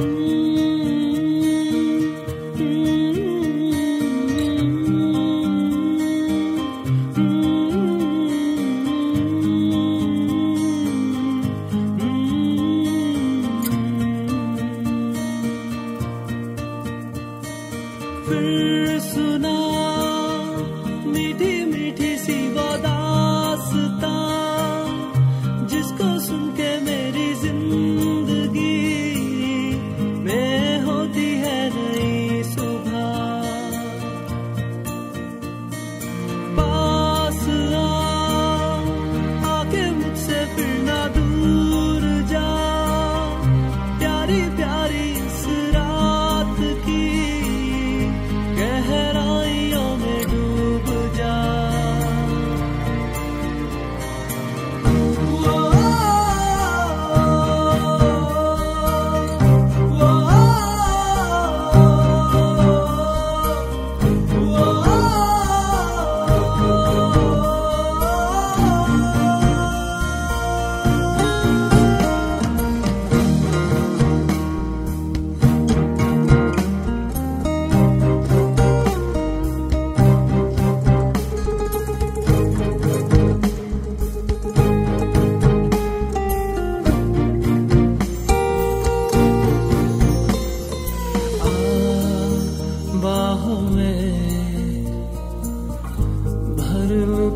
Ooh.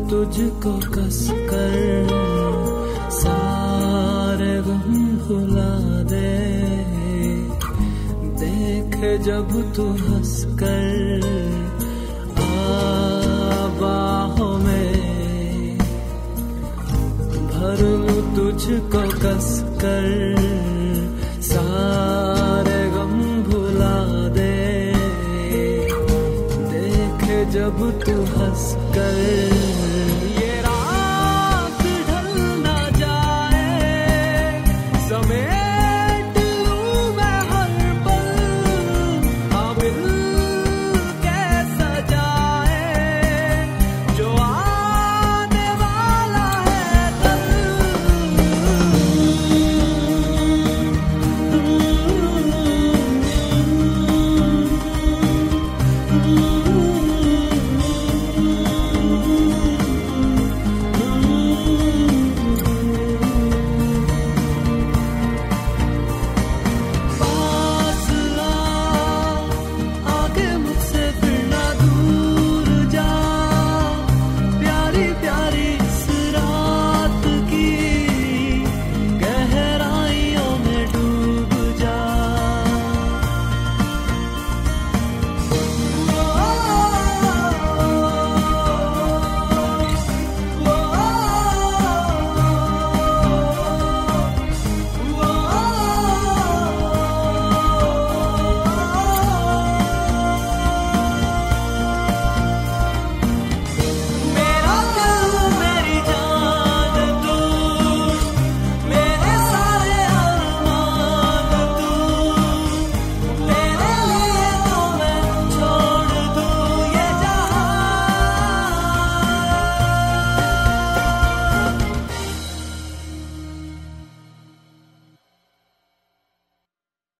तुझको कस कर सारे गम भुला दे। देख जब तू हंस कर बाहों में भर तुझको कस कर सारे गम भुला दे। देख जब तू हंस कर